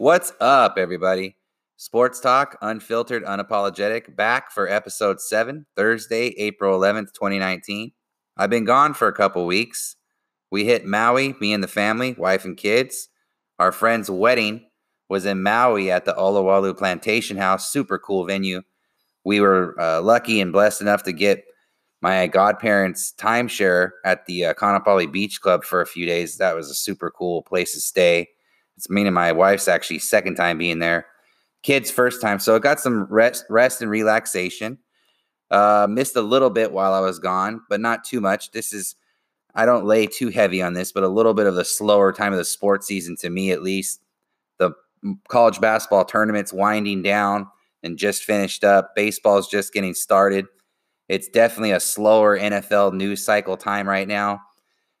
What's up, everybody? Sports Talk, unfiltered, unapologetic, back for episode seven, Thursday, April 11th, 2019. I've been gone for a couple weeks. We hit Maui, me and the family, wife and kids. Our friend's wedding was in Maui at the Olowalu Plantation House, super cool venue. We were uh, lucky and blessed enough to get my godparents' timeshare at the uh, Kaanapali Beach Club for a few days. That was a super cool place to stay. It's me and my wife's actually second time being there. Kids' first time. So it got some rest, rest and relaxation. Uh, missed a little bit while I was gone, but not too much. This is, I don't lay too heavy on this, but a little bit of the slower time of the sports season to me, at least. The college basketball tournament's winding down and just finished up. Baseball's just getting started. It's definitely a slower NFL news cycle time right now.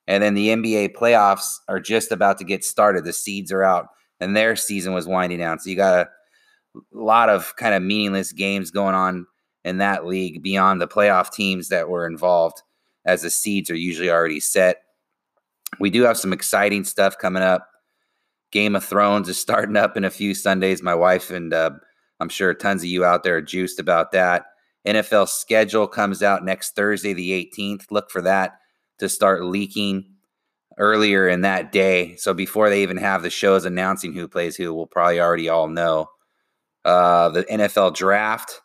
And then the NBA playoffs are just about to get started. The seeds are out and their season was winding down. So you got a lot of kind of meaningless games going on in that league beyond the playoff teams that were involved as the seeds are usually already set. We do have some exciting stuff coming up. Game of Thrones is starting up in a few Sundays. My wife and uh, I'm sure tons of you out there are juiced about that. NFL schedule comes out next Thursday, the 18th. Look for that to start leaking earlier in that day. So before they even have the shows announcing who plays who, we'll probably already all know. Uh, the NFL draft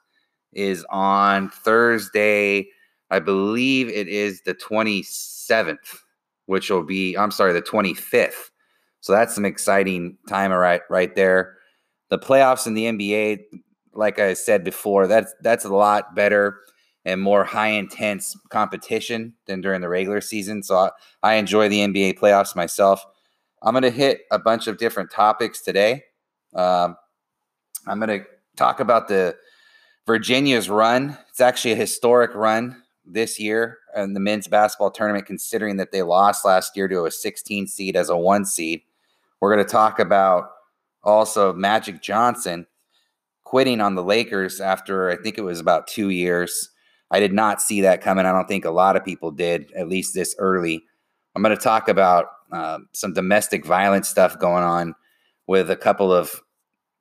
is on Thursday. I believe it is the 27th, which will be, I'm sorry, the 25th. So that's some exciting time right, right there. The playoffs in the NBA, like I said before, that's that's a lot better and more high intense competition than during the regular season. So I, I enjoy the NBA playoffs myself. I'm going to hit a bunch of different topics today. Um, I'm going to talk about the Virginia's run. It's actually a historic run this year in the men's basketball tournament, considering that they lost last year to a 16 seed as a one seed. We're going to talk about also Magic Johnson quitting on the Lakers after I think it was about two years. I did not see that coming. I don't think a lot of people did, at least this early. I'm going to talk about uh, some domestic violence stuff going on with a couple of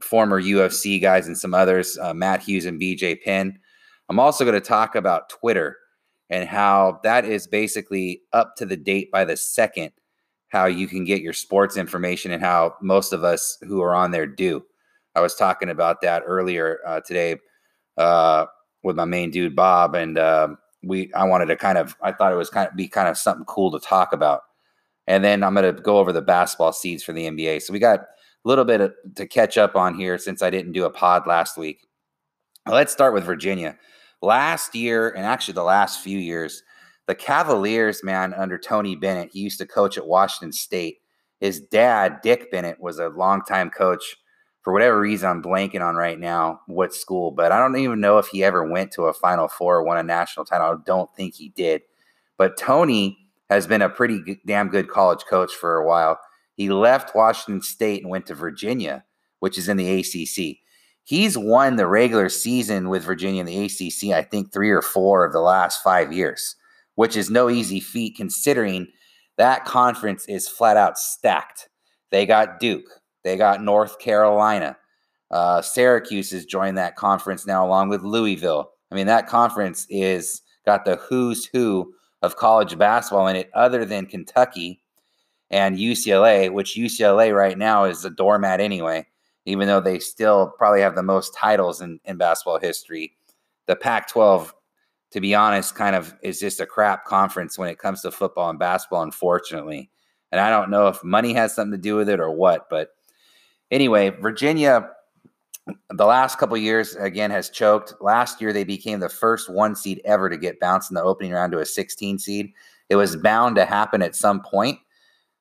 former UFC guys and some others, uh, Matt Hughes and BJ Penn. I'm also going to talk about Twitter and how that is basically up to the date by the second, how you can get your sports information and how most of us who are on there do. I was talking about that earlier uh, today uh, with my main dude Bob, and uh, we I wanted to kind of I thought it was kind of be kind of something cool to talk about, and then I'm going to go over the basketball seeds for the NBA. So we got a little bit of, to catch up on here since I didn't do a pod last week. Let's start with Virginia. Last year, and actually the last few years, the Cavaliers, man, under Tony Bennett, he used to coach at Washington State. His dad, Dick Bennett, was a longtime coach for whatever reason, I'm blanking on right now what school, but I don't even know if he ever went to a Final Four or won a national title. I don't think he did. But Tony has been a pretty damn good college coach for a while. He left Washington State and went to Virginia, which is in the ACC. He's won the regular season with Virginia in the ACC, I think three or four of the last five years, which is no easy feat considering that conference is flat out stacked. They got Duke, they got North Carolina. Uh, Syracuse has joined that conference now, along with Louisville. I mean, that conference is got the who's who of college basketball in it, other than Kentucky and UCLA, which UCLA right now is a doormat anyway, even though they still probably have the most titles in, in basketball history. The Pac 12, to be honest, kind of is just a crap conference when it comes to football and basketball, unfortunately. And I don't know if money has something to do with it or what, but Anyway, Virginia, the last couple years again has choked. Last year they became the first one seed ever to get bounced in the opening round to a 16 seed. It was bound to happen at some point,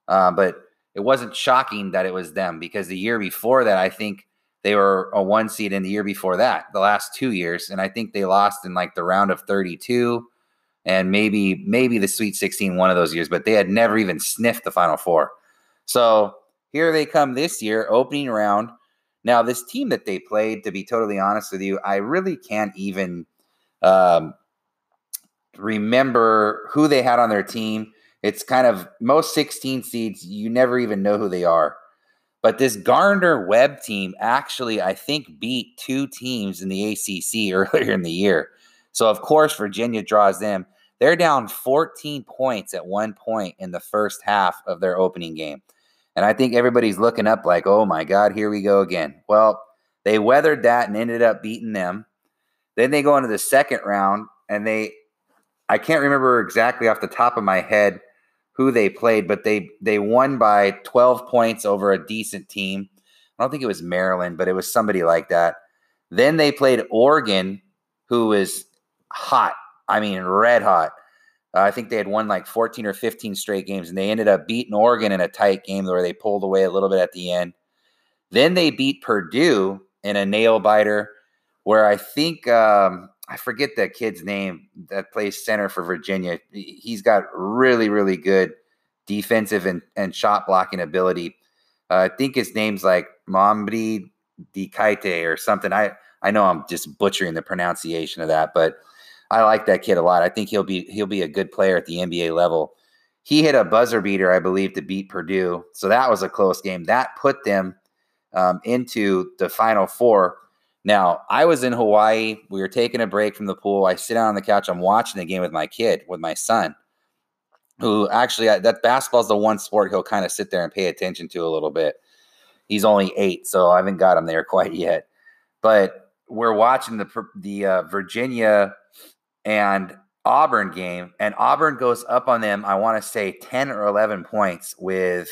uh, but it wasn't shocking that it was them because the year before that, I think they were a one seed in the year before that, the last two years, and I think they lost in like the round of 32 and maybe maybe the Sweet 16 one of those years, but they had never even sniffed the Final Four. So here they come this year, opening round. Now, this team that they played, to be totally honest with you, I really can't even um, remember who they had on their team. It's kind of most 16 seeds, you never even know who they are. But this Gardner-Webb team actually, I think, beat two teams in the ACC earlier in the year. So, of course, Virginia draws them. They're down 14 points at one point in the first half of their opening game. And I think everybody's looking up like, oh my God, here we go again. Well, they weathered that and ended up beating them. Then they go into the second round and they, I can't remember exactly off the top of my head who they played, but they they won by 12 points over a decent team. I don't think it was Maryland, but it was somebody like that. Then they played Oregon, who is hot. I mean, red hot. Uh, I think they had won like 14 or 15 straight games, and they ended up beating Oregon in a tight game where they pulled away a little bit at the end. Then they beat Purdue in a nail biter, where I think um, I forget that kid's name that plays center for Virginia. He's got really, really good defensive and, and shot blocking ability. Uh, I think his name's like Mamdi Dikaite or something. I, I know I'm just butchering the pronunciation of that, but I like that kid a lot. I think he'll be he'll be a good player at the NBA level. He hit a buzzer beater, I believe, to beat Purdue. So that was a close game. That put them um, into the Final Four. Now, I was in Hawaii. We were taking a break from the pool. I sit down on the couch. I'm watching the game with my kid, with my son, who actually, that basketball's the one sport he'll kind of sit there and pay attention to a little bit. He's only eight, so I haven't got him there quite yet. But we're watching the the uh, Virginia and Auburn game, and Auburn goes up on them. I want to say ten or eleven points with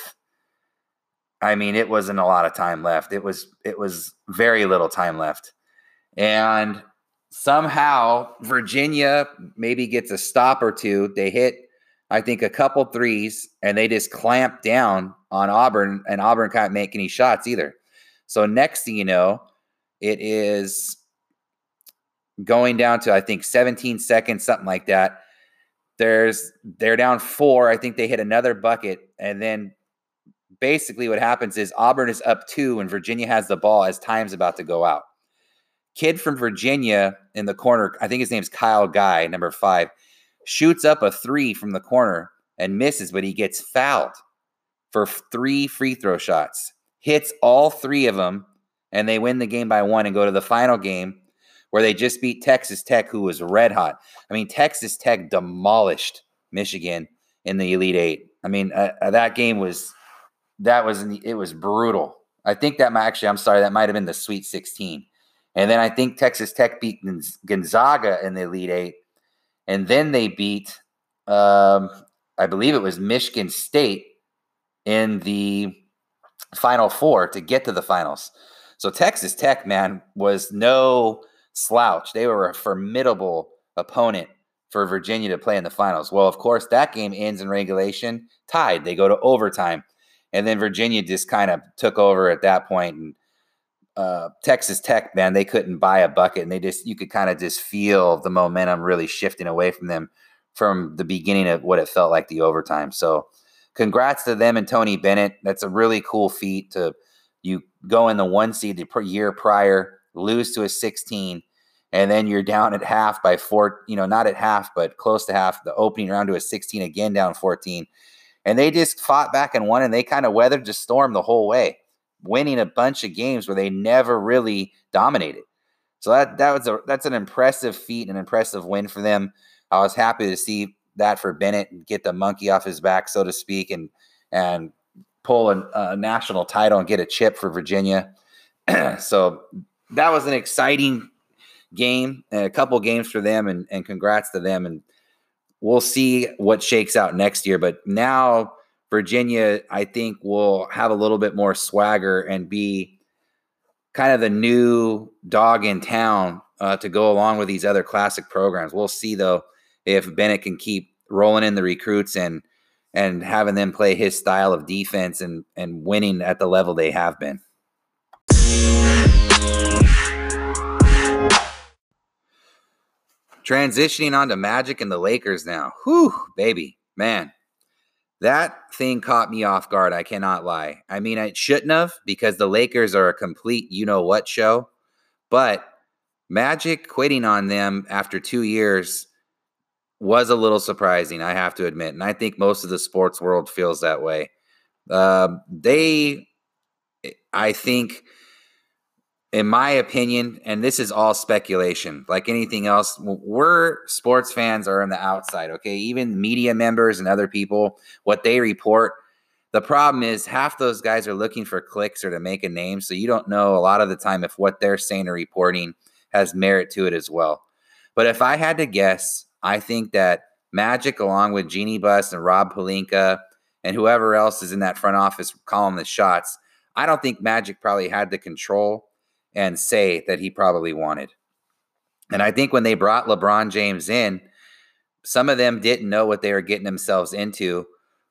I mean, it wasn't a lot of time left. It was it was very little time left. And somehow Virginia maybe gets a stop or two. They hit, I think, a couple threes, and they just clamp down on Auburn, and Auburn can't make any shots either. So next thing you know, it is going down to I think 17 seconds, something like that. There's they're down four. I think they hit another bucket, and then basically what happens is Auburn is up two and Virginia has the ball as time's about to go out. Kid from Virginia in the corner, I think his name's Kyle Guy, number five, shoots up a three from the corner and misses, but he gets fouled for three free throw shots. Hits all three of them, and they win the game by one and go to the final game where they just beat Texas Tech, who was red hot. I mean, Texas Tech demolished Michigan in the Elite Eight. I mean, uh, uh that game was that was the, it was brutal. I think that might actually, I'm sorry, that might have been the Sweet 16. And then I think Texas Tech beat Gonzaga in the Elite Eight. And then they beat, um, I believe it was Michigan State in the Final Four to get to the finals. So Texas Tech, man, was no slouch. They were a formidable opponent for Virginia to play in the finals. Well, of course, that game ends in regulation, tied. They go to overtime and then Virginia just kind of took over at that point. and uh, Texas Tech, man, they couldn't buy a bucket, and they just you could kind of just feel the momentum really shifting away from them from the beginning of what it felt like the overtime. So, congrats to them and Tony Bennett. That's a really cool feat to you go in the one seed the year prior, lose to a 16, and then you're down at half by four. You know, not at half, but close to half. The opening round to a 16 again, down 14 and they just fought back and won, and they kind of weathered the storm the whole way, winning a bunch of games where they never really dominated. So that that was a that's an impressive feat, an impressive win for them. I was happy to see that for Bennett and get the monkey off his back, so to speak, and and pull a, a national title and get a chip for Virginia. so that was an exciting game, a couple games for them, and, and congrats to them. And we'll see what shakes out next year. But now Virginia, I think, will have a little bit more swagger and be kind of the new dog in town uh, to go along with these other classic programs. We'll see though if Bennett can keep rolling in the recruits and and having them play his style of defense and and winning at the level they have been. Transitioning on to Magic and the Lakers now. Whew, baby, man. That thing caught me off guard. I cannot lie. I mean, I shouldn't have because the Lakers are a complete you know what show. But Magic quitting on them after two years was a little surprising, I have to admit. And I think most of the sports world feels that way. Uh, they I think, in my opinion, and this is all speculation, like anything else, we're sports fans are on the outside, okay? Even media members and other people, what they report. The problem is half those guys are looking for clicks or to make a name. So you don't know a lot of the time if what they're saying or reporting has merit to it as well. But if I had to guess, I think that Magic, along with Jeanie Buss and Rob Pelinka and whoever else is in that front office calling the shots, I don't think Magic probably had the control and say that he probably wanted. And I think when they brought LeBron James in, some of them didn't know what they were getting themselves into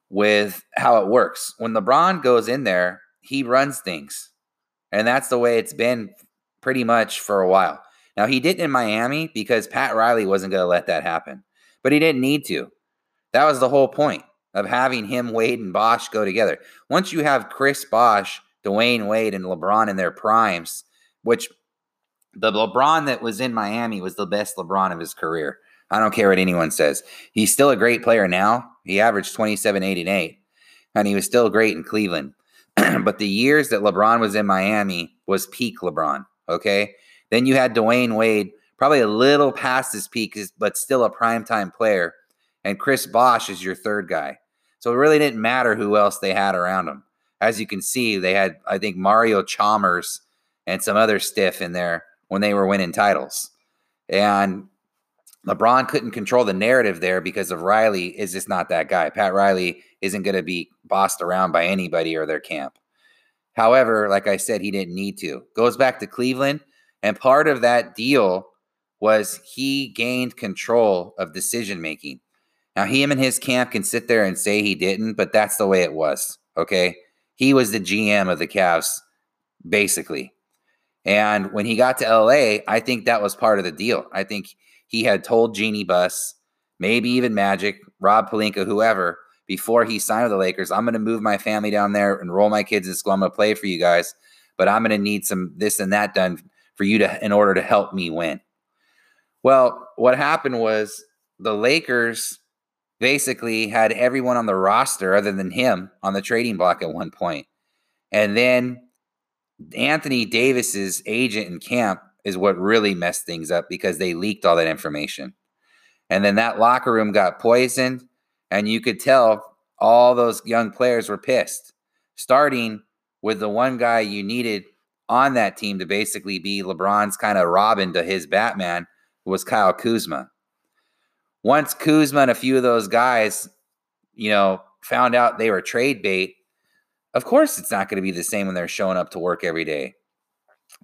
with how it works. When LeBron goes in there, he runs things. And that's the way it's been pretty much for a while. Now, he didn't in Miami because Pat Riley wasn't going to let that happen, but he didn't need to. That was the whole point of having him, Wade, and Bosh go together. Once you have Chris Bosh Dwyane Wade and LeBron in their primes, which the LeBron that was in Miami was the best LeBron of his career. I don't care what anyone says. He's still a great player now. He averaged 27, 8, and 8, and he was still great in Cleveland. but the years that LeBron was in Miami was peak LeBron. Okay. Then you had Dwyane Wade, probably a little past his peak, but still a primetime player. And Chris Bosh is your third guy. So it really didn't matter who else they had around him as you can see, they had, I think, Mario Chalmers and some other stiff in there when they were winning titles. And LeBron couldn't control the narrative there because of Riley is just not that guy. Pat Riley isn't going to be bossed around by anybody or their camp. However, like I said, he didn't need to. Goes back to Cleveland, and part of that deal was he gained control of decision making. Now, him and his camp can sit there and say he didn't, but that's the way it was. Okay. He was the GM of the Cavs, basically. And when he got to LA, I think that was part of the deal. I think he had told Jeanie Buss, maybe even Magic, Rob Pelinka, whoever, before he signed with the Lakers, I'm going to move my family down there, and enroll my kids in school. I'm going to play for you guys, but I'm going to need some this and that done for you to in order to help me win. Well, what happened was the Lakers basically had everyone on the roster other than him on the trading block at one point. And then Anthony Davis's agent in camp is what really messed things up because they leaked all that information. And then that locker room got poisoned, and you could tell all those young players were pissed, starting with the one guy you needed on that team to basically be LeBron's kind of Robin to his Batman was Kyle Kuzma once Kuzma and a few of those guys, you know, found out they were trade bait, of course it's not going to be the same when they're showing up to work every day.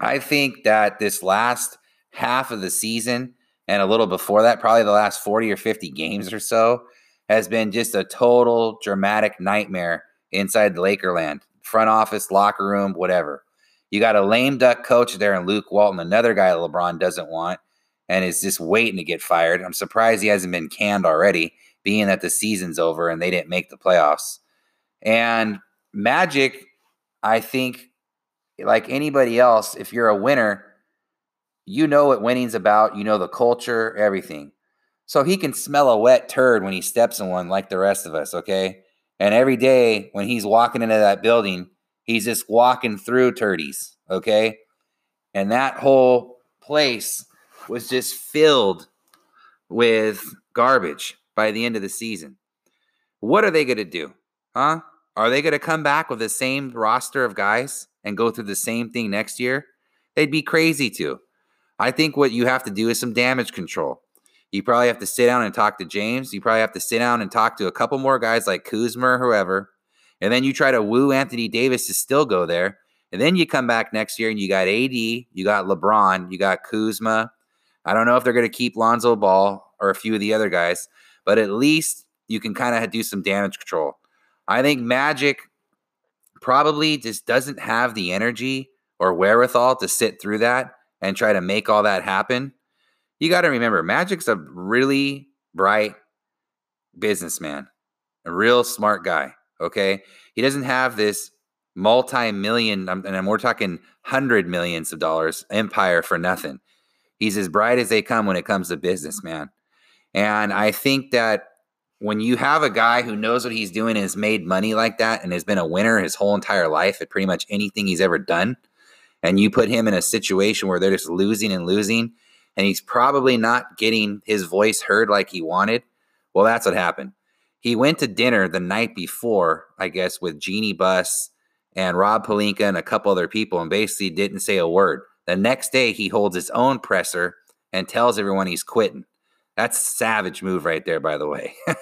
I think that this last half of the season and a little before that, probably the last 40 or 50 games or so, has been just a total dramatic nightmare inside the Lakerland. Front office, locker room, whatever. You got a lame duck coach there in Luke Walton, another guy LeBron doesn't want and is just waiting to get fired. I'm surprised he hasn't been canned already, being that the season's over and they didn't make the playoffs. And Magic, I think, like anybody else, if you're a winner, you know what winning's about. You know the culture, everything. So he can smell a wet turd when he steps in one, like the rest of us, okay? And every day when he's walking into that building, he's just walking through turdies, okay? And that whole place was just filled with garbage by the end of the season. What are they going to do? Huh? Are they going to come back with the same roster of guys and go through the same thing next year? They'd be crazy to. I think what you have to do is some damage control. You probably have to sit down and talk to James. You probably have to sit down and talk to a couple more guys like Kuzma or whoever. And then you try to woo Anthony Davis to still go there. And then you come back next year and you got AD, you got LeBron, you got Kuzma, I don't know if they're going to keep Lonzo Ball or a few of the other guys, but at least you can kind of do some damage control. I think Magic probably just doesn't have the energy or wherewithal to sit through that and try to make all that happen. You got to remember, Magic's a really bright businessman, a real smart guy. Okay. He doesn't have this multi million, and we're talking hundred millions of dollars empire for nothing. He's as bright as they come when it comes to business, man. And I think that when you have a guy who knows what he's doing and has made money like that and has been a winner his whole entire life at pretty much anything he's ever done, and you put him in a situation where they're just losing and losing, and he's probably not getting his voice heard like he wanted, well, that's what happened. He went to dinner the night before, I guess, with Jeanie Buss and Rob Pelinka and a couple other people, and basically didn't say a word. The next day, he holds his own presser and tells everyone he's quitting. That's savage move right there, by the way.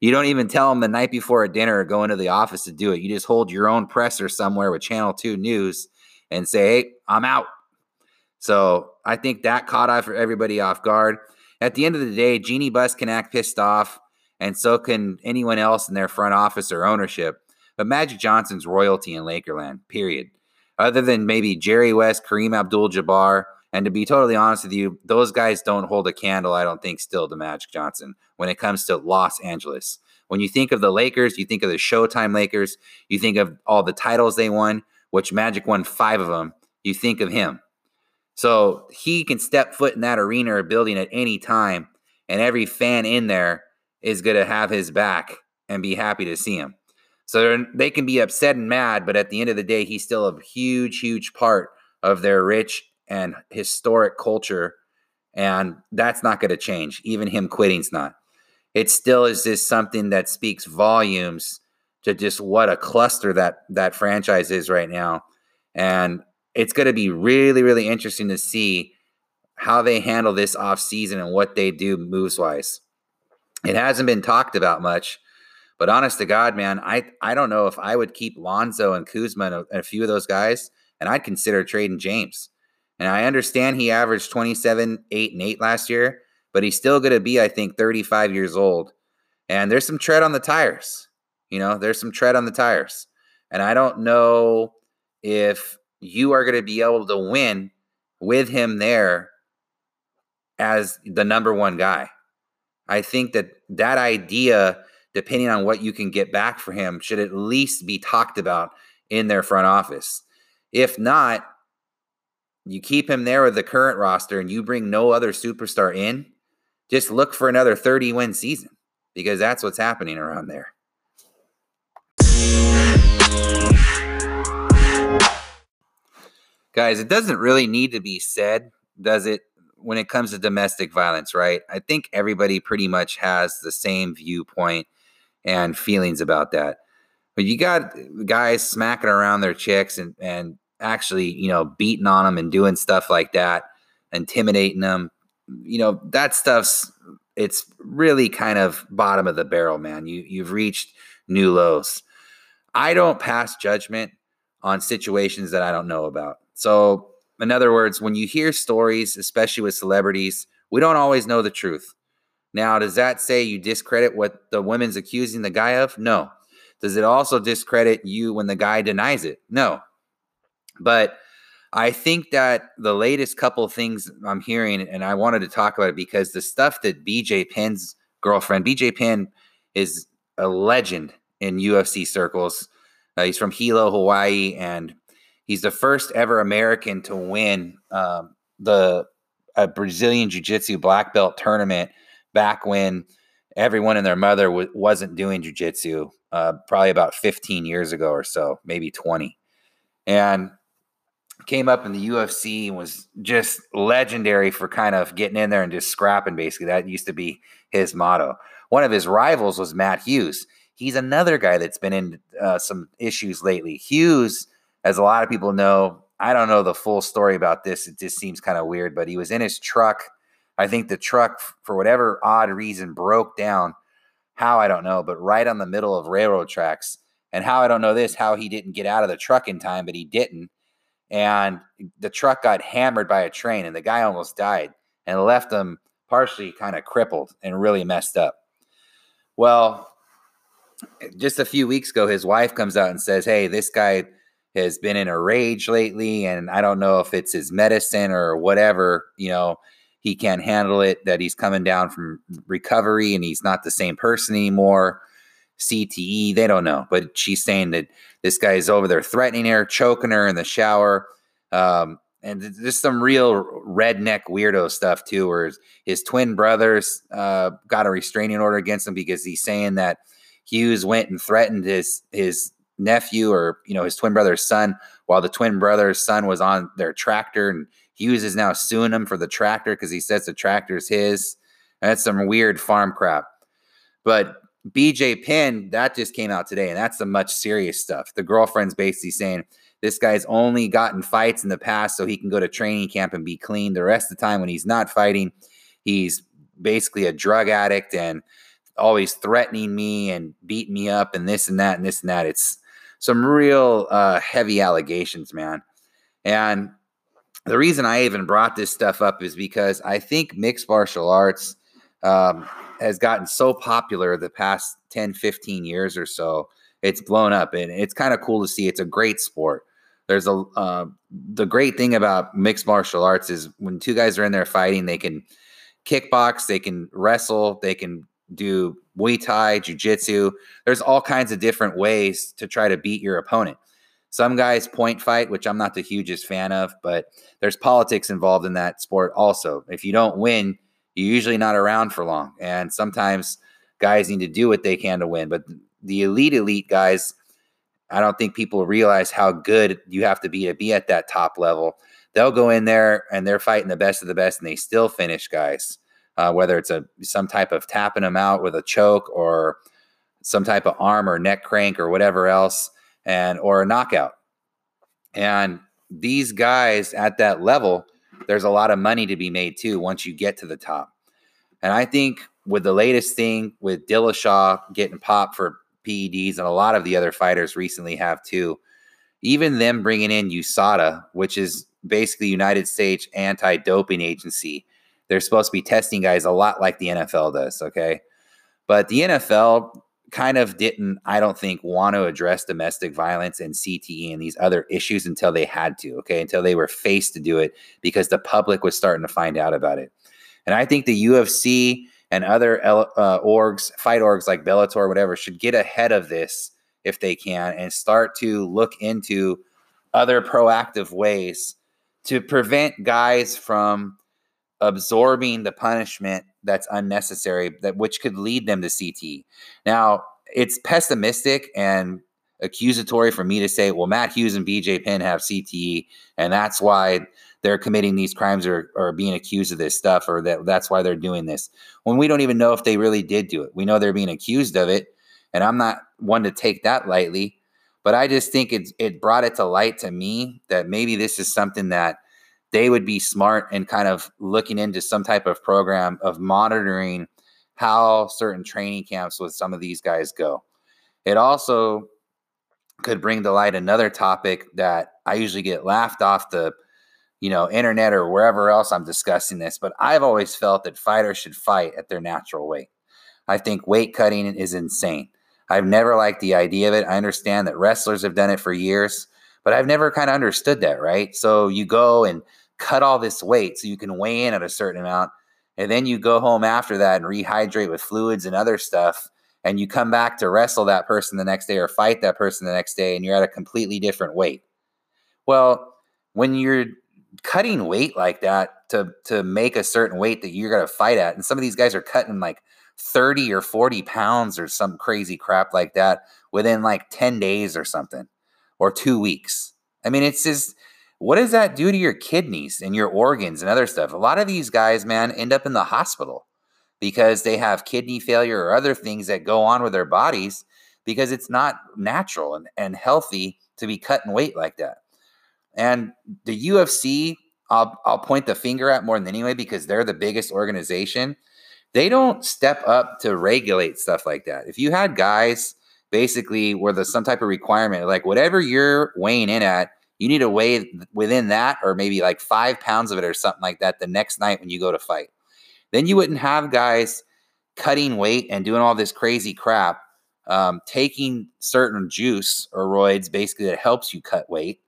you don't even tell them the night before a dinner or go into the office to do it. You just hold your own presser somewhere with Channel 2 News and say, hey, I'm out. So I think that caught off everybody off guard. At the end of the day, Jeanie Buss can act pissed off, and so can anyone else in their front office or ownership. But Magic Johnson's royalty in Lakerland, period. Other than maybe Jerry West, Kareem Abdul Jabbar, and to be totally honest with you, those guys don't hold a candle, I don't think, still to Magic Johnson when it comes to Los Angeles. When you think of the Lakers, you think of the Showtime Lakers, you think of all the titles they won, which Magic won five of them, you think of him. So he can step foot in that arena or building at any time, and every fan in there is going to have his back and be happy to see him. So they can be upset and mad, but at the end of the day, he's still a huge, huge part of their rich and historic culture. And that's not going to change. Even him quitting's not. It still is just something that speaks volumes to just what a cluster that that franchise is right now. And it's going to be really, really interesting to see how they handle this off season and what they do moves wise. It hasn't been talked about much, but honest to God, man, I I don't know if I would keep Lonzo and Kuzma and a, and a few of those guys, and I'd consider trading James. And I understand he averaged 27, 8, and 8 last year, but he's still going to be, I think, 35 years old. And there's some tread on the tires. You know, there's some tread on the tires. And I don't know if you are going to be able to win with him there as the number one guy. I think that that idea, depending on what you can get back for him, should at least be talked about in their front office. If not, you keep him there with the current roster and you bring no other superstar in, just look for another 30 win season because that's what's happening around there. Guys, it doesn't really need to be said, does it, when it comes to domestic violence, right? I think everybody pretty much has the same viewpoint and feelings about that. But you got guys smacking around their chicks and, and actually, you know, beating on them and doing stuff like that, intimidating them, you know, that stuff's it's really kind of bottom of the barrel, man. You you've reached new lows. I don't pass judgment on situations that I don't know about. So, in other words, when you hear stories, especially with celebrities, we don't always know the truth. Now, does that say you discredit what the woman's accusing the guy of? No. Does it also discredit you when the guy denies it? No. But I think that the latest couple things I'm hearing, and I wanted to talk about it because the stuff that BJ Penn's girlfriend, BJ Penn, is a legend in UFC circles. Uh, he's from Hilo, Hawaii, and he's the first ever American to win um, the a Brazilian Jiu Jitsu black belt tournament back when everyone and their mother w- wasn't doing Jiu Jitsu, uh, probably about 15 years ago or so, maybe 20. And came up in the UFC and was just legendary for kind of getting in there and just scrapping. Basically, that used to be his motto. One of his rivals was Matt Hughes. He's another guy that's been in uh, some issues lately. Hughes, as a lot of people know, I don't know the full story about this. It just seems kind of weird, but he was in his truck. I think the truck, for whatever odd reason, broke down. How I don't know, but right on the middle of railroad tracks. And how I don't know this, how he didn't get out of the truck in time, but he didn't and the truck got hammered by a train and the guy almost died and left him partially kind of crippled and really messed up. Well, just a few weeks ago, his wife comes out and says, Hey, this guy has been in a rage lately, and I don't know if it's his medicine or whatever, you know, he can't handle it, that he's coming down from recovery and he's not the same person anymore. CTE. They don't know, but she's saying that this guy is over there threatening her, choking her in the shower. Um, and just some real redneck weirdo stuff too, where his, his twin brothers uh, got a restraining order against him because he's saying that Hughes went and threatened his his nephew or you know his twin brother's son while the twin brother's son was on their tractor and Hughes is now suing him for the tractor because he says the tractor is his. And that's some weird farm crap. But BJ Penn, that just came out today, and that's some much serious stuff. The girlfriend's basically saying this guy's only gotten fights in the past so he can go to training camp and be clean. The rest of the time when he's not fighting, he's basically a drug addict and always threatening me and beating me up and this and that and this and that. It's some real uh, heavy allegations, man. And the reason I even brought this stuff up is because I think mixed martial arts um, has gotten so popular the past 10, 15 years or so. It's blown up and it's kind of cool to see. It's a great sport there's a uh, the great thing about mixed martial arts is when two guys are in there fighting, they can kickbox, they can wrestle, they can do Muay Thai, Jiu Jitsu. There's all kinds of different ways to try to beat your opponent. Some guys point fight, which I'm not the hugest fan of, but there's politics involved in that sport also. If you don't win, you're usually not around for long. And sometimes guys need to do what they can to win. But the elite, elite guys, I don't think people realize how good you have to be to be at that top level. They'll go in there and they're fighting the best of the best, and they still finish guys. Uh, whether it's a some type of tapping them out with a choke or some type of arm or neck crank or whatever else, and or a knockout. And these guys at that level, there's a lot of money to be made too once you get to the top. And I think with the latest thing with Dillashaw getting popped for PEDs, and a lot of the other fighters recently have too. Even them bringing in USADA, which is basically United States anti-doping agency. They're supposed to be testing guys a lot like the NFL does, okay? But the NFL kind of didn't, I don't think, want to address domestic violence and CTE and these other issues until they had to, okay? Until they were faced to do it because the public was starting to find out about it. And I think the UFC and other uh, orgs, fight orgs like Bellator, or whatever, should get ahead of this if they can and start to look into other proactive ways to prevent guys from absorbing the punishment that's unnecessary that which could lead them to CT. Now, it's pessimistic and accusatory for me to say, well, Matt Hughes and BJ Penn have CTE, and that's why they're committing these crimes or, or being accused of this stuff or that that's why they're doing this when we don't even know if they really did do it we know they're being accused of it and i'm not one to take that lightly but i just think it, it brought it to light to me that maybe this is something that they would be smart and kind of looking into some type of program of monitoring how certain training camps with some of these guys go it also could bring to light another topic that i usually get laughed off the you know, internet or wherever else I'm discussing this, but I've always felt that fighters should fight at their natural weight. I think weight cutting is insane. I've never liked the idea of it. I understand that wrestlers have done it for years, but I've never kind of understood that, right? So you go and cut all this weight so you can weigh in at a certain amount, and then you go home after that and rehydrate with fluids and other stuff, and you come back to wrestle that person the next day or fight that person the next day, and you're at a completely different weight. Well, when you're cutting weight like that to to make a certain weight that you're gonna fight at. And some of these guys are cutting like 30 or 40 pounds or some crazy crap like that within like 10 days or something or two weeks. I mean, it's just what does that do to your kidneys and your organs and other stuff? A lot of these guys, man, end up in the hospital because they have kidney failure or other things that go on with their bodies because it's not natural and, and healthy to be cutting weight like that. And the UFC, I'll, I'll point the finger at more than anyway because they're the biggest organization. They don't step up to regulate stuff like that. If you had guys basically where there's some type of requirement, like whatever you're weighing in at, you need to weigh within that or maybe like five pounds of it or something like that the next night when you go to fight. Then you wouldn't have guys cutting weight and doing all this crazy crap, um, taking certain juice or roids basically that helps you cut weight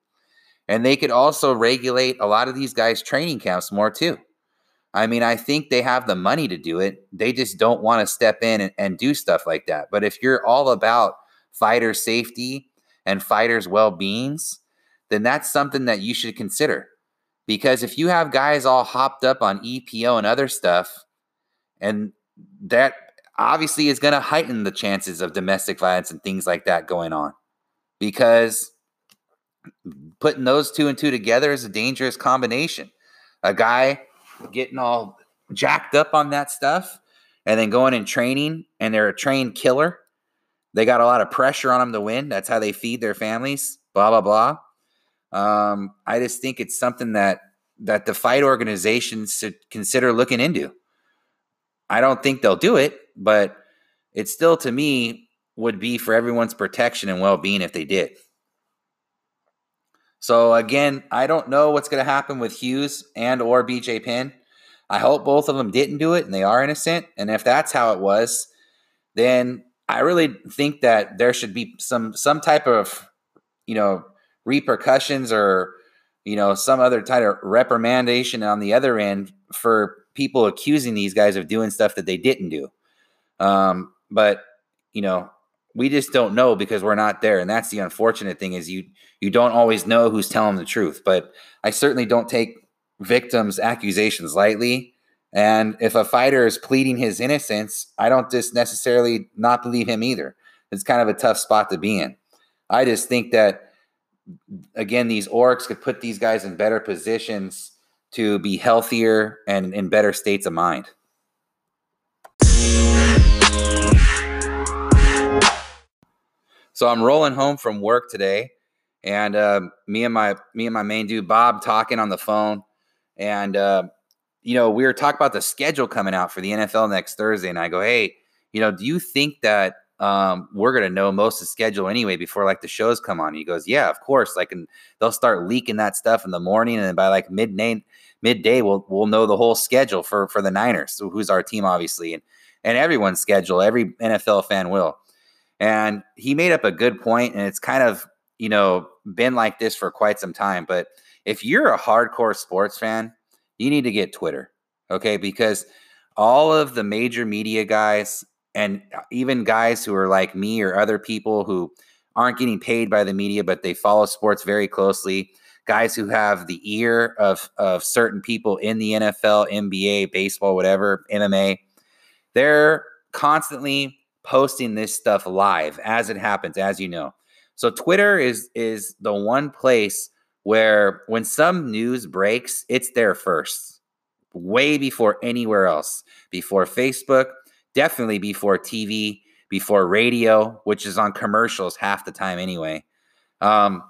and they could also regulate a lot of these guys' training camps more too. I mean, I think they have the money to do it. They just don't want to step in and, and do stuff like that. But if you're all about fighter safety and fighters' well beings, then that's something that you should consider. Because if you have guys all hopped up on EPO and other stuff, and that obviously is going to heighten the chances of domestic violence and things like that going on. Because putting those two and two together is a dangerous combination. A guy getting all jacked up on that stuff and then going and training and they're a trained killer. They got a lot of pressure on them to win. That's how they feed their families, blah, blah, blah. Um, I just think it's something that that the fight organizations should consider looking into. I don't think they'll do it, but it still to me would be for everyone's protection and well-being if they did. So again, I don't know what's going to happen with Hughes and or BJ Penn. I hope both of them didn't do it and they are innocent. And if that's how it was, then I really think that there should be some some type of you know repercussions or you know some other type of reprimandation on the other end for people accusing these guys of doing stuff that they didn't do. Um, but you know, we just don't know because we're not there, and that's the unfortunate thing is you you don't always know who's telling the truth. But I certainly don't take victims' accusations lightly. And if a fighter is pleading his innocence, I don't just necessarily not believe him either. It's kind of a tough spot to be in. I just think that again, these orcs could put these guys in better positions to be healthier and in better states of mind. So I'm rolling home from work today, and uh, me and my me and my main dude Bob talking on the phone, and uh, you know we were talking about the schedule coming out for the NFL next Thursday, and I go, hey, you know, do you think that um, we're gonna know most of the schedule anyway before like the shows come on? He goes, yeah, of course. Like, and they'll start leaking that stuff in the morning, and by like midnight, midday, we'll we'll know the whole schedule for for the Niners, so who's our team, obviously, and and everyone's schedule. Every NFL fan will. And he made up a good point, and it's kind of, you know, been like this for quite some time. But if you're a hardcore sports fan, you need to get Twitter, okay? Because all of the major media guys, and uh, even guys who are like me or other people who aren't getting paid by the media, but they follow sports very closely, guys who have the ear of, of certain people in the NFL, NBA, baseball, whatever, MMA, they're constantly posting this stuff live as it happens, as you know. So Twitter is is the one place where when some news breaks, it's there first, way before anywhere else, before Facebook, definitely before TV, before radio, which is on commercials half the time anyway. Um,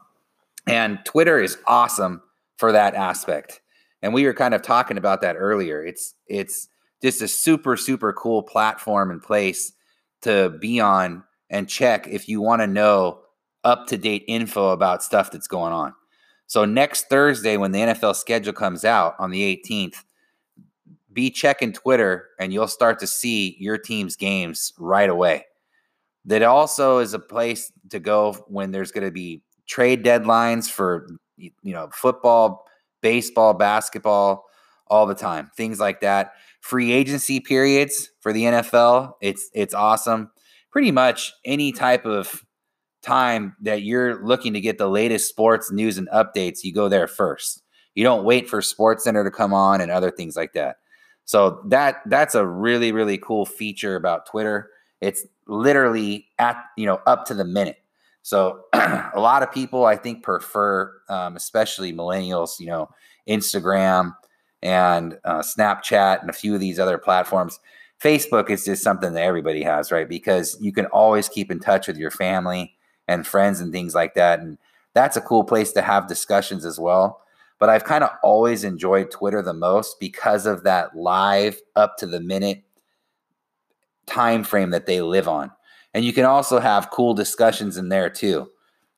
and Twitter is awesome for that aspect. And we were kind of talking about that earlier. It's it's just a super super cool platform and place to be on and check if you want to know up to date info about stuff that's going on. So next Thursday, when the NFL schedule comes out on the 18th, be checking Twitter and you'll start to see your team's games right away. That also is a place to go when there's going to be trade deadlines for you know football, baseball, basketball, all the time, things like that free agency periods for the NFL. It's it's awesome. Pretty much any type of time that you're looking to get the latest sports news and updates, you go there first. You don't wait for Sports Center to come on and other things like that. So that that's a really really cool feature about Twitter. It's literally at you know up to the minute. So a lot of people I think prefer, um, especially millennials, you know, Instagram and uh, Snapchat and a few of these other platforms. Facebook is just something that everybody has, right? Because you can always keep in touch with your family and friends and things like that. And that's a cool place to have discussions as well. But I've kind of always enjoyed Twitter the most because of that live up to the minute time frame that they live on. And you can also have cool discussions in there too.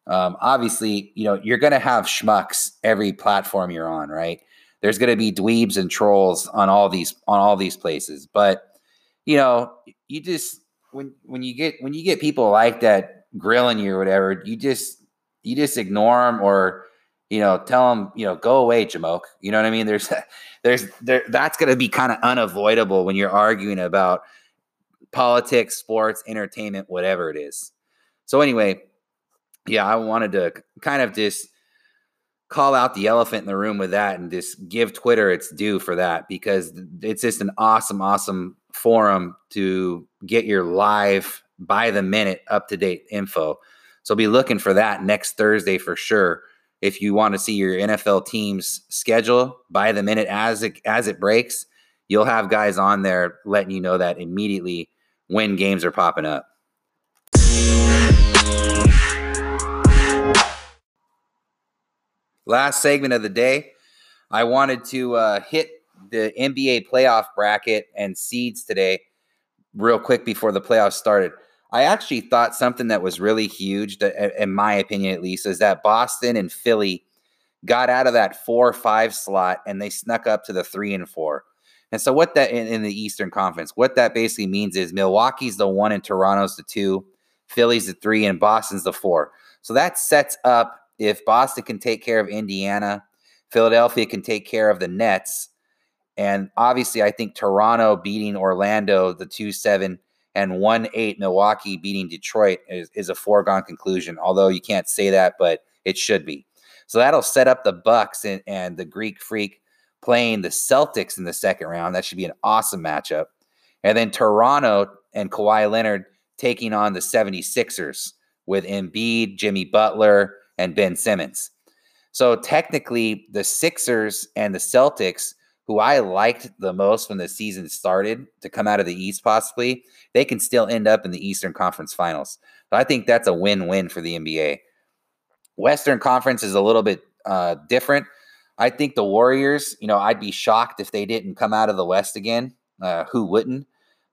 Um, obviously, you know, you're going to have schmucks every platform you're on, right? there's going to be dweebs and trolls on all these on all these places but you know you just when when you get when you get people like that grilling you or whatever you just you just ignore them or you know tell them you know go away jamoke you know what i mean there's there's there that's going to be kind of unavoidable when you're arguing about politics sports entertainment whatever it is so anyway yeah i wanted to kind of just call out the elephant in the room with that and just give Twitter its due for that because it's just an awesome, awesome forum to get your live by the minute up to date info. So be looking for that next Thursday for sure. If you want to see your NFL team's schedule by the minute as it as it breaks, you'll have guys on there letting you know that immediately when games are popping up. Last segment of the day, I wanted to uh, hit the NBA playoff bracket and seeds today real quick before the playoffs started. I actually thought something that was really huge, in my opinion at least, is that Boston and Philly got out of that four five slot and they snuck up to the three and four. And so, what that in, in, the Eastern Conference, what that basically means is Milwaukee's the one and Toronto's the two, Philly's the three, and Boston's the four. So that sets up if Boston can take care of Indiana, Philadelphia can take care of the Nets. And obviously, I think Toronto beating Orlando, the 2 7, and 1 8 Milwaukee beating Detroit is, is a foregone conclusion. Although you can't say that, but it should be. So that'll set up the Bucks and, and the Greek Freak playing the Celtics in the second round. That should be an awesome matchup. And then Toronto and Kawhi Leonard taking on the 76ers with Embiid, Jimmy Butler, and Ben Simmons. So technically, the Sixers and the Celtics, who I liked the most when the season started to come out of the East, possibly, they can still end up in the Eastern Conference Finals. So I think that's a win win for the NBA. Western Conference is a little bit uh, different. I think the Warriors, you know, I'd be shocked if they didn't come out of the West again. Uh, who wouldn't?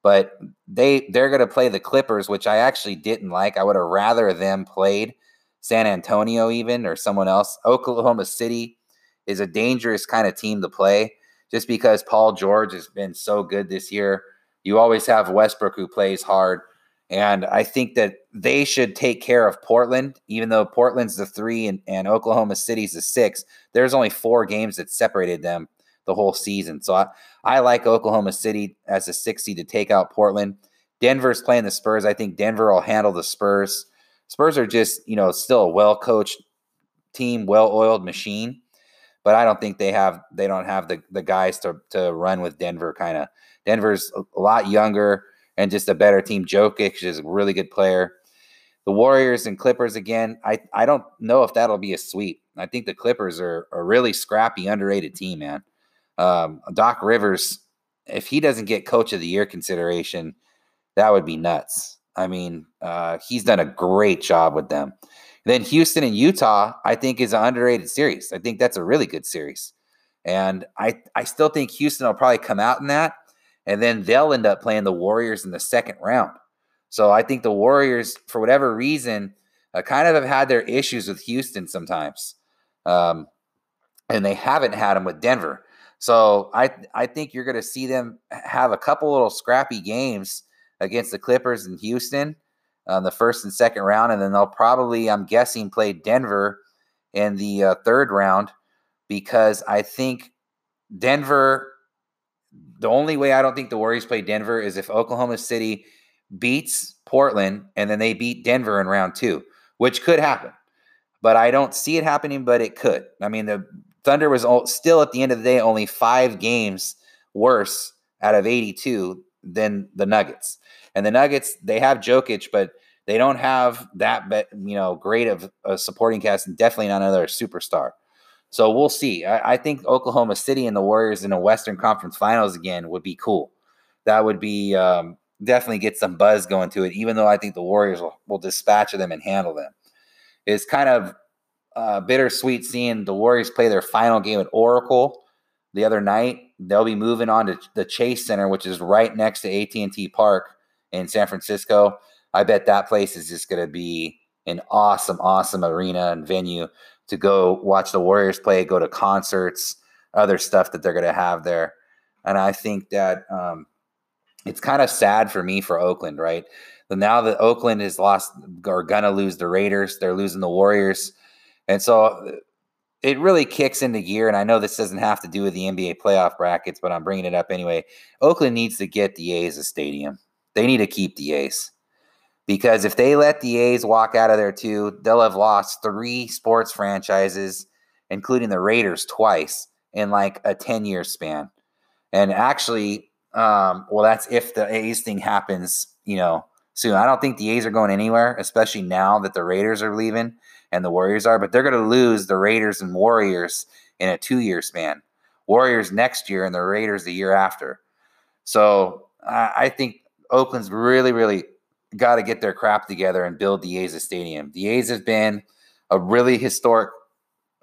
But they they're going to play the Clippers, which I actually didn't like. I would have rather them played San Antonio, even or someone else. Oklahoma City is a dangerous kind of team to play just because Paul George has been so good this year. You always have Westbrook who plays hard. And I think that they should take care of Portland, even though Portland's the three and, and Oklahoma City's the six. There's only four games that separated them the whole season. So I, I like Oklahoma City as a 60 to take out Portland. Denver's playing the Spurs. I think Denver will handle the Spurs. Spurs are just, you know, still a well coached team, well oiled machine. But I don't think they have they don't have the the guys to to run with Denver kind of. Denver's a lot younger and just a better team. Jokic is a really good player. The Warriors and Clippers again. I I don't know if that'll be a sweep. I think the Clippers are a really scrappy, underrated team, man. Um, Doc Rivers, if he doesn't get Coach of the Year consideration, that would be nuts. I mean, uh, he's done a great job with them. Then Houston and Utah, I think, is an underrated series. I think that's a really good series. And I, I still think Houston will probably come out in that. And then they'll end up playing the Warriors in the second round. So I think the Warriors, for whatever reason, uh, kind of have had their issues with Houston sometimes. Um, and they haven't had them with Denver. So I I think you're going to see them have a couple little scrappy games against the Clippers in Houston on the first and second round, and then they'll probably, I'm guessing, play Denver in the uh, third round because I think Denver. The only way I don't think the Warriors play Denver is if Oklahoma City beats Portland and then they beat Denver in round two, which could happen. But I don't see it happening, but it could. I mean, the Thunder was still at the end of the day only five games worse out of 82 than the Nuggets. And the Nuggets, they have Jokic, but they don't have that, you know, great of a supporting cast, and definitely not another superstar. So we'll see. I, I, think Oklahoma City and the Warriors in a Western Conference Finals again would be cool. That would be um, definitely get some buzz going to it. Even though I think the Warriors will, will dispatch them and handle them. It's kind of uh, bittersweet seeing the Warriors play their final game at Oracle the other night. They'll be moving on to the Chase Center, which is right next to AT&T Park in San Francisco. I bet that place is just going to be an awesome, awesome arena and venue to go watch the Warriors play, go to concerts, other stuff that they're going to have there. And I think that um, it's kind of sad for me for Oakland, right? But now that Oakland has lost or gonna lose the Raiders, they're losing the Warriors, and so it really kicks into gear. And I know this doesn't have to do with the NBA playoff brackets, but I'm bringing it up anyway. Oakland needs to get the A's a stadium they need to keep the A's. Because if they let the A's walk out of there too, they'll have lost three sports franchises including the Raiders twice in like a 10 year span. And actually, um, well, that's if the A's thing happens, you know, soon. I don't think the A's are going anywhere, especially now that the Raiders are leaving and the Warriors are, but they're going to lose the Raiders and Warriors in a two year span. Warriors next year and the Raiders the year after. So uh, I think Oakland's really, really got to get their crap together and build the A's stadium. The A's have been a really historic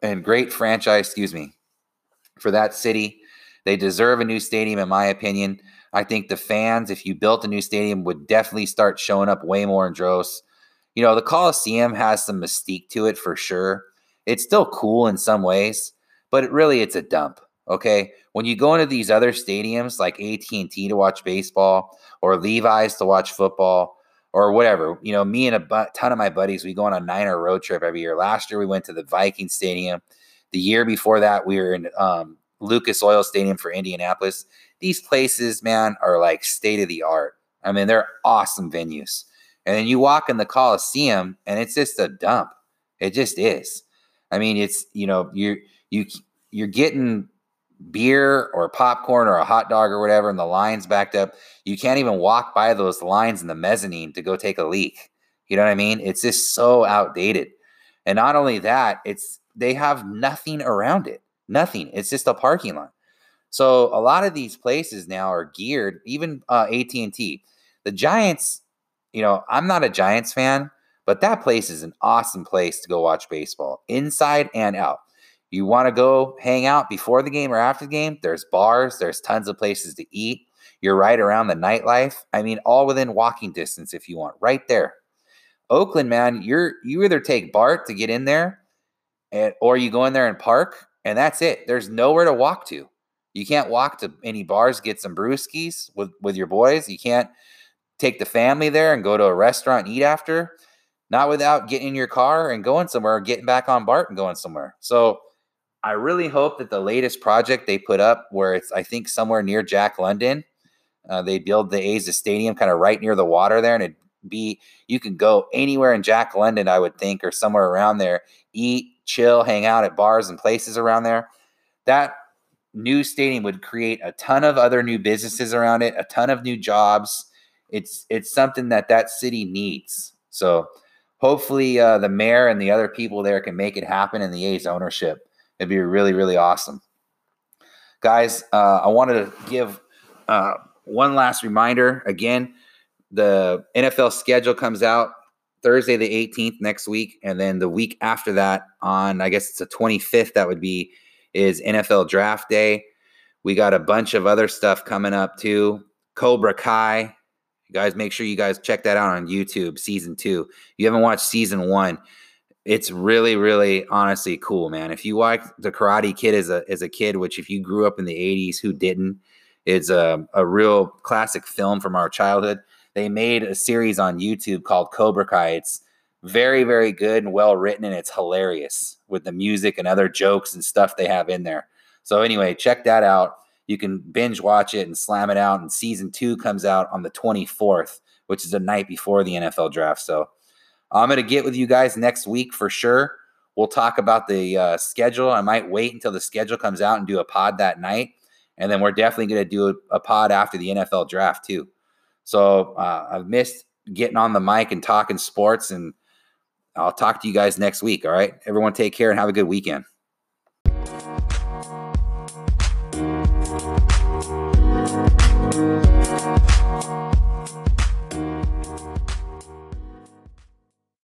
and great franchise, excuse me, for that city. They deserve a new stadium, in my opinion. I think the fans, if you built a new stadium, would definitely start showing up way more in droves. You know, the Coliseum has some mystique to it for sure. It's still cool in some ways, but it really it's a dump. Okay, when you go into these other stadiums like AT and T to watch baseball or Levi's to watch football or whatever, you know, me and a ton of my buddies, we go on a Niner road trip every year. Last year we went to the Viking Stadium. The year before that, we were in um, Lucas Oil Stadium for Indianapolis. These places, man, are like state of the art. I mean, they're awesome venues. And then you walk in the Coliseum and it's just a dump. It just is. I mean, it's, you know, you're you you're getting beer or popcorn or a hot dog or whatever, and the line's backed up. You can't even walk by those lines in the mezzanine to go take a leak. You know what I mean? It's just so outdated. And not only that, it's they have nothing around it. Nothing. It's just a parking lot. So a lot of these places now are geared, even uh, AT&T. The Giants, you know, I'm not a Giants fan, but that place is an awesome place to go watch baseball, inside and out. You want to go hang out before the game or after the game? There's bars, there's tons of places to eat. You're right around the nightlife. I mean, all within walking distance if you want, right there. Oakland, man, you're you either take BART to get in there, and, or you go in there and park, and that's it. There's nowhere to walk to. You can't walk to any bars, get some brewskis with, with your boys. You can't take the family there and go to a restaurant eat after. Not without getting in your car and going somewhere, getting back on BART and going somewhere. So I really hope that the latest project they put up, where it's I think somewhere near Jack London, uh, they build the A's stadium kind of right near the water there, and it be you can go anywhere in Jack London, I would think, or somewhere around there, eat, chill, hang out at bars and places around there. That new stadium would create a ton of other new businesses around it, a ton of new jobs. It's it's something that that city needs. So hopefully, uh, the mayor and the other people there can make it happen in the A's ownership. It'd be really, really awesome. Guys, uh, I wanted to give uh, one last reminder. Again, the NFL schedule comes out Thursday, the 18th next week. And then the week after that, on I guess it's the 25th, that would be is NFL draft day. We got a bunch of other stuff coming up too. Cobra Kai. You guys make sure you guys check that out on YouTube, season two. If you haven't watched season one, it's really, really honestly cool, man. If you like the Karate Kid as a as a kid, which if you grew up in the '80s, who didn't? It's a, a real classic film from our childhood. They made a series on YouTube called Cobra Kai. It's very, very good and well written, and it's hilarious with the music and other jokes and stuff they have in there. So anyway, check that out. You can binge watch it and slam it out. And season two comes out on the 24th, which is the night before the NFL draft. So I'm going to get with you guys next week for sure. We'll talk about the uh, schedule. I might wait until the schedule comes out and do a pod that night. And then we're definitely going to do a, a, pod after the NFL draft, too. So uh, I've missed getting on the mic and talking sports. And I'll talk to you guys next week. All right. Everyone take care and have a good weekend.